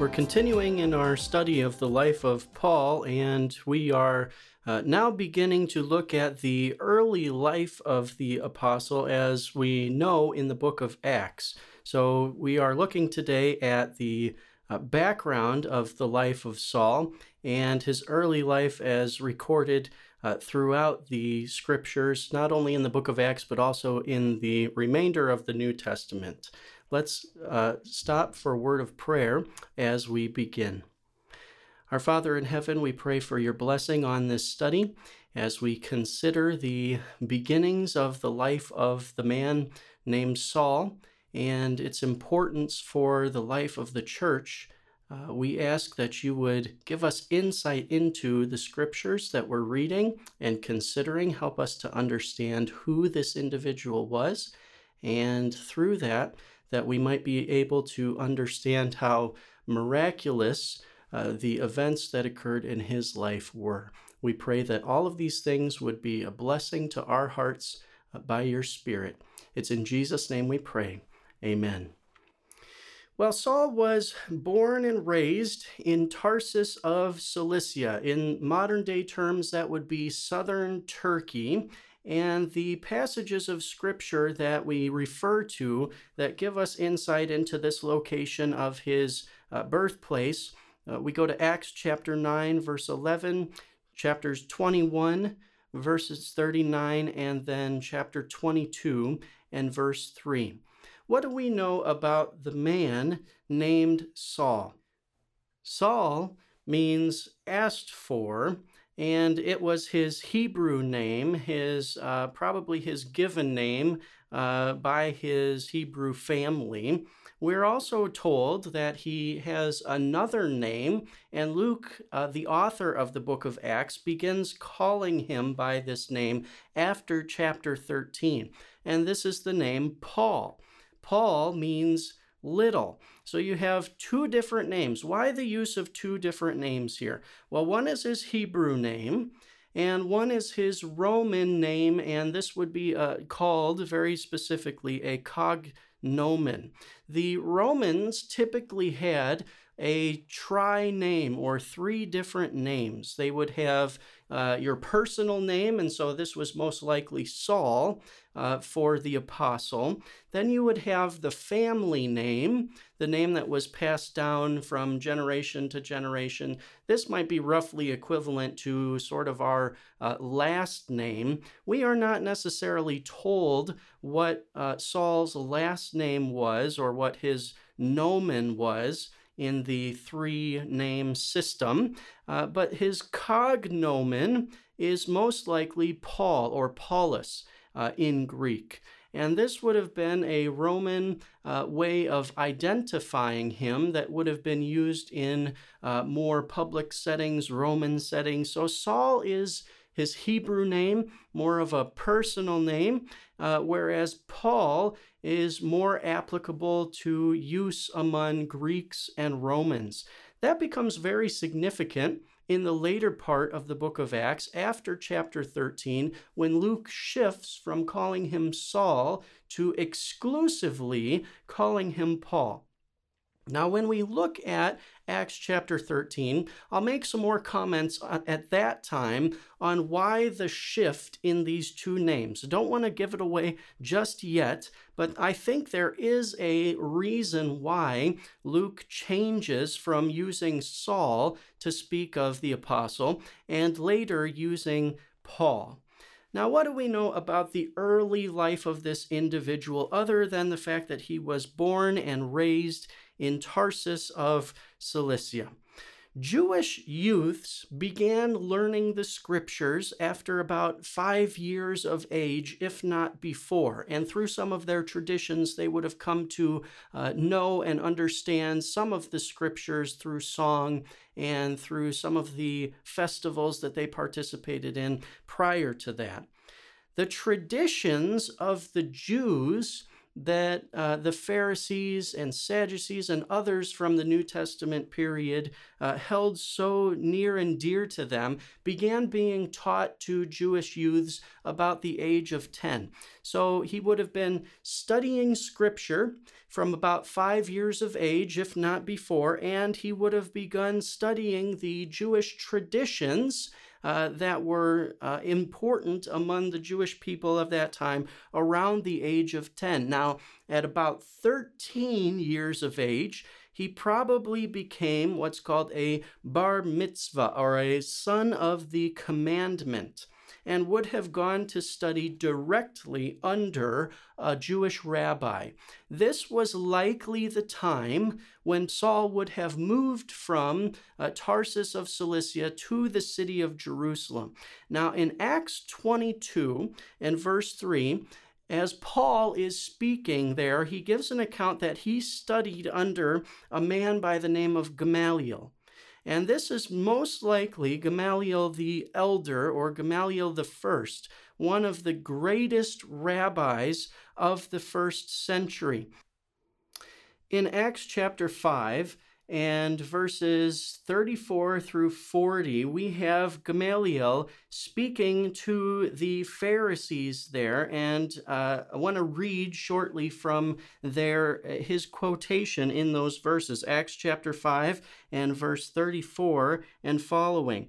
We're continuing in our study of the life of Paul, and we are uh, now beginning to look at the early life of the apostle as we know in the book of Acts. So we are looking today at the uh, background of the life of Saul and his early life as recorded uh, throughout the scriptures, not only in the book of Acts, but also in the remainder of the New Testament. Let's uh, stop for a word of prayer as we begin. Our Father in heaven, we pray for your blessing on this study as we consider the beginnings of the life of the man named Saul and its importance for the life of the church. Uh, we ask that you would give us insight into the scriptures that we're reading and considering. Help us to understand who this individual was. And through that, that we might be able to understand how miraculous uh, the events that occurred in his life were. We pray that all of these things would be a blessing to our hearts uh, by your Spirit. It's in Jesus' name we pray. Amen. Well, Saul was born and raised in Tarsus of Cilicia. In modern day terms, that would be southern Turkey. And the passages of scripture that we refer to that give us insight into this location of his uh, birthplace, uh, we go to Acts chapter 9, verse 11, chapters 21, verses 39, and then chapter 22 and verse 3. What do we know about the man named Saul? Saul means asked for, and it was his Hebrew name, his uh, probably his given name uh, by his Hebrew family. We're also told that he has another name, and Luke, uh, the author of the book of Acts, begins calling him by this name after chapter 13. And this is the name Paul. Paul means little. So you have two different names. Why the use of two different names here? Well, one is his Hebrew name, and one is his Roman name, and this would be uh, called very specifically a cognomen. The Romans typically had a tri name or three different names. They would have uh, your personal name, and so this was most likely Saul uh, for the apostle. Then you would have the family name, the name that was passed down from generation to generation. This might be roughly equivalent to sort of our uh, last name. We are not necessarily told what uh, Saul's last name was or what his nomen was in the three name system, uh, but his cognomen is most likely Paul or Paulus uh, in Greek. And this would have been a Roman uh, way of identifying him that would have been used in uh, more public settings, Roman settings. So Saul is his Hebrew name, more of a personal name, uh, whereas Paul is more applicable to use among Greeks and Romans. That becomes very significant in the later part of the book of Acts, after chapter 13, when Luke shifts from calling him Saul to exclusively calling him Paul. Now, when we look at Acts chapter 13, I'll make some more comments at that time on why the shift in these two names. Don't want to give it away just yet, but I think there is a reason why Luke changes from using Saul to speak of the apostle and later using Paul. Now, what do we know about the early life of this individual other than the fact that he was born and raised in Tarsus of Cilicia. Jewish youths began learning the scriptures after about five years of age, if not before. And through some of their traditions, they would have come to uh, know and understand some of the scriptures through song and through some of the festivals that they participated in prior to that. The traditions of the Jews that uh, the Pharisees and Sadducees and others from the New Testament period uh, held so near and dear to them began being taught to Jewish youths about the age of 10. So he would have been studying scripture from about five years of age, if not before, and he would have begun studying the Jewish traditions uh, that were uh, important among the Jewish people of that time around the age of 10. Now, at about 13 years of age, he probably became what's called a bar mitzvah or a son of the commandment and would have gone to study directly under a Jewish rabbi. This was likely the time when Saul would have moved from uh, Tarsus of Cilicia to the city of Jerusalem. Now, in Acts 22 and verse 3, as Paul is speaking there, he gives an account that he studied under a man by the name of Gamaliel. And this is most likely Gamaliel the elder or Gamaliel the first, one of the greatest rabbis of the first century. In Acts chapter 5, and verses 34 through 40, we have Gamaliel speaking to the Pharisees there. And uh, I want to read shortly from their, his quotation in those verses, Acts chapter 5 and verse 34 and following.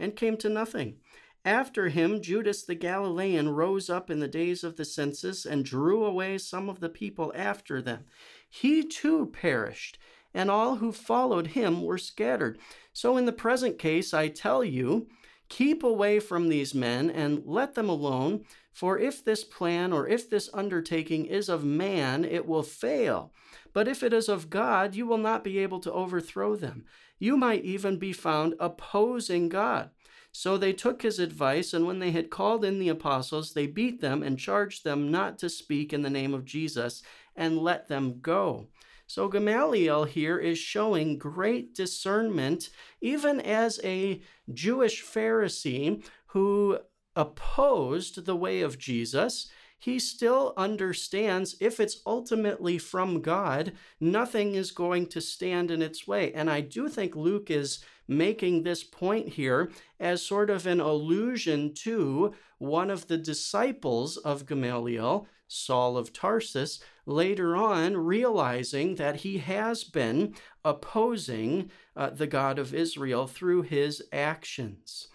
and came to nothing. After him, Judas the Galilean rose up in the days of the census and drew away some of the people after them. He too perished, and all who followed him were scattered. So, in the present case, I tell you, keep away from these men and let them alone, for if this plan or if this undertaking is of man, it will fail. But if it is of God, you will not be able to overthrow them. You might even be found opposing God. So they took his advice, and when they had called in the apostles, they beat them and charged them not to speak in the name of Jesus and let them go. So Gamaliel here is showing great discernment, even as a Jewish Pharisee who opposed the way of Jesus he still understands if it's ultimately from God, nothing is going to stand in its way. And I do think Luke is making this point here as sort of an allusion to one of the disciples of Gamaliel, Saul of Tarsus, later on realizing that he has been opposing uh, the God of Israel through his actions.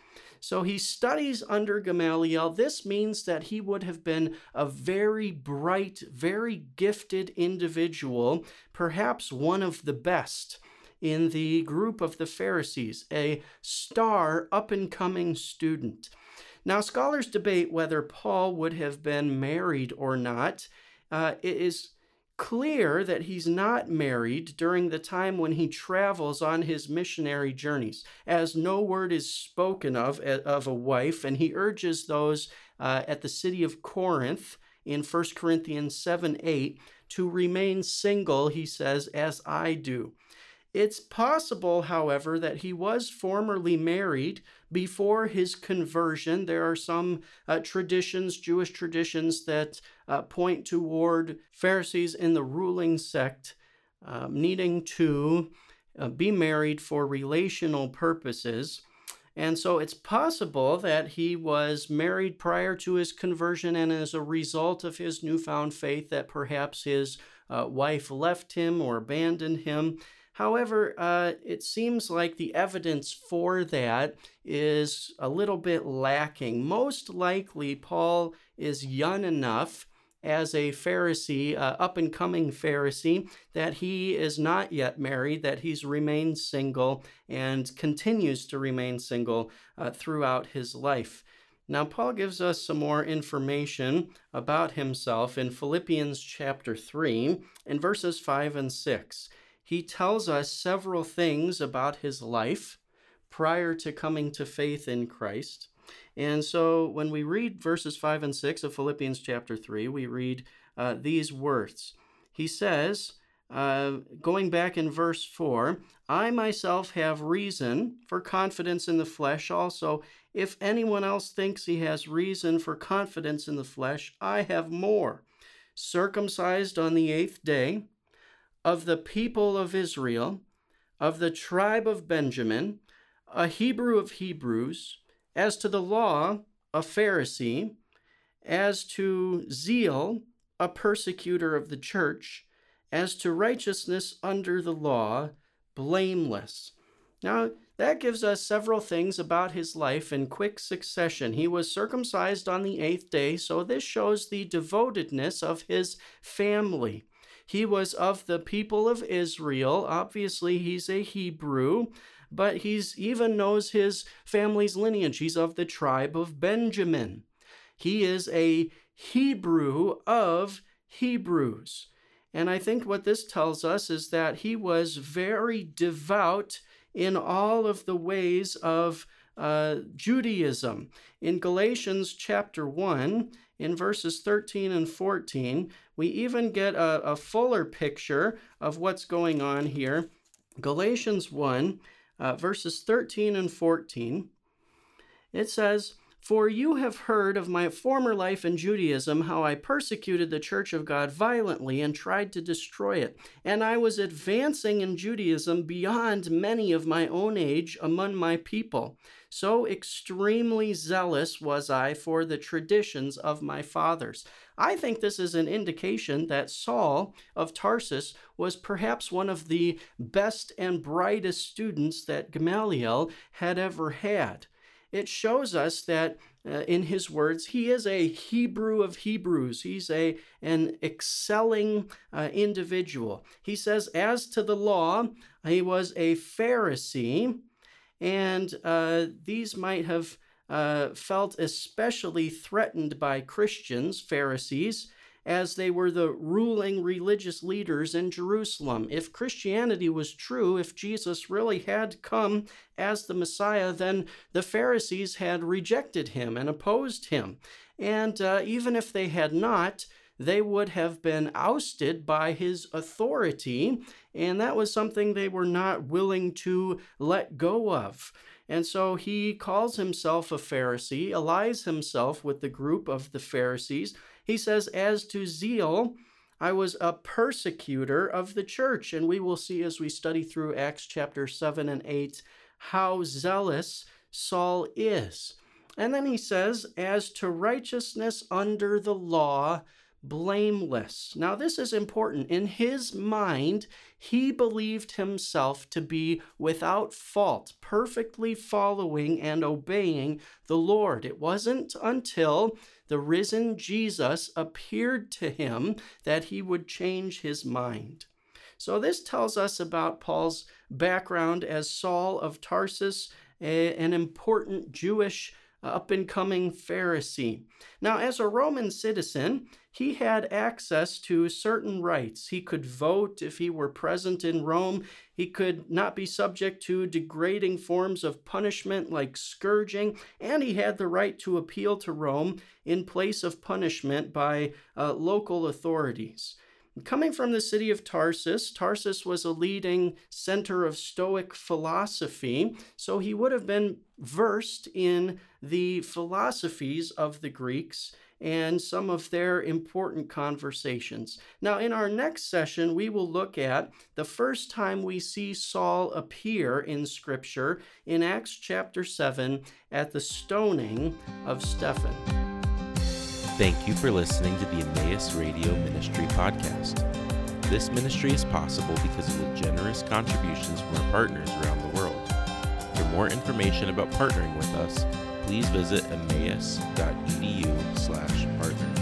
So he studies under Gamaliel. This means that he would have been a very bright, very gifted individual, perhaps one of the best in the group of the Pharisees, a star up and coming student. Now, scholars debate whether Paul would have been married or not. Uh, it is clear that he's not married during the time when he travels on his missionary journeys, as no word is spoken of of a wife, and he urges those uh, at the city of Corinth in 1 Corinthians 7 8 to remain single, he says, as I do. It's possible, however, that he was formerly married before his conversion. There are some uh, traditions, Jewish traditions, that uh, point toward Pharisees in the ruling sect um, needing to uh, be married for relational purposes. And so it's possible that he was married prior to his conversion, and as a result of his newfound faith, that perhaps his uh, wife left him or abandoned him. However, uh, it seems like the evidence for that is a little bit lacking. Most likely, Paul is young enough as a Pharisee, uh, up and coming Pharisee, that he is not yet married, that he's remained single and continues to remain single uh, throughout his life. Now, Paul gives us some more information about himself in Philippians chapter 3, in verses 5 and 6. He tells us several things about his life prior to coming to faith in Christ. And so when we read verses 5 and 6 of Philippians chapter 3, we read uh, these words. He says, uh, going back in verse 4, I myself have reason for confidence in the flesh also. If anyone else thinks he has reason for confidence in the flesh, I have more. Circumcised on the eighth day, of the people of Israel, of the tribe of Benjamin, a Hebrew of Hebrews, as to the law, a Pharisee, as to zeal, a persecutor of the church, as to righteousness under the law, blameless. Now, that gives us several things about his life in quick succession. He was circumcised on the eighth day, so this shows the devotedness of his family. He was of the people of Israel. Obviously, he's a Hebrew but he's even knows his family's lineage. He's of the tribe of Benjamin. He is a Hebrew of Hebrews. And I think what this tells us is that he was very devout in all of the ways of uh, Judaism. In Galatians chapter 1, in verses 13 and 14, we even get a, a fuller picture of what's going on here. Galatians 1 uh, verses 13 and 14, it says, For you have heard of my former life in Judaism, how I persecuted the church of God violently and tried to destroy it. And I was advancing in Judaism beyond many of my own age among my people. So extremely zealous was I for the traditions of my fathers. I think this is an indication that Saul of Tarsus was perhaps one of the best and brightest students that Gamaliel had ever had. It shows us that uh, in his words, he is a Hebrew of Hebrews. He's a an excelling uh, individual. He says, as to the law, he was a Pharisee, and uh, these might have uh, felt especially threatened by Christians, Pharisees, as they were the ruling religious leaders in Jerusalem. If Christianity was true, if Jesus really had come as the Messiah, then the Pharisees had rejected him and opposed him. And uh, even if they had not, they would have been ousted by his authority, and that was something they were not willing to let go of. And so he calls himself a Pharisee, allies himself with the group of the Pharisees. He says, As to zeal, I was a persecutor of the church. And we will see as we study through Acts chapter 7 and 8 how zealous Saul is. And then he says, As to righteousness under the law, blameless. Now, this is important. In his mind, he believed himself to be without fault, perfectly following and obeying the Lord. It wasn't until the risen Jesus appeared to him that he would change his mind. So, this tells us about Paul's background as Saul of Tarsus, an important Jewish up and coming Pharisee. Now, as a Roman citizen, he had access to certain rights. He could vote if he were present in Rome. He could not be subject to degrading forms of punishment like scourging, and he had the right to appeal to Rome in place of punishment by uh, local authorities. Coming from the city of Tarsus, Tarsus was a leading center of Stoic philosophy, so he would have been versed in the philosophies of the Greeks and some of their important conversations. Now, in our next session, we will look at the first time we see Saul appear in Scripture in Acts chapter 7 at the stoning of Stephen. Thank you for listening to the Emmaus Radio Ministry podcast. This ministry is possible because of the generous contributions from our partners around the world. For more information about partnering with us, please visit emmaus.edu/partners.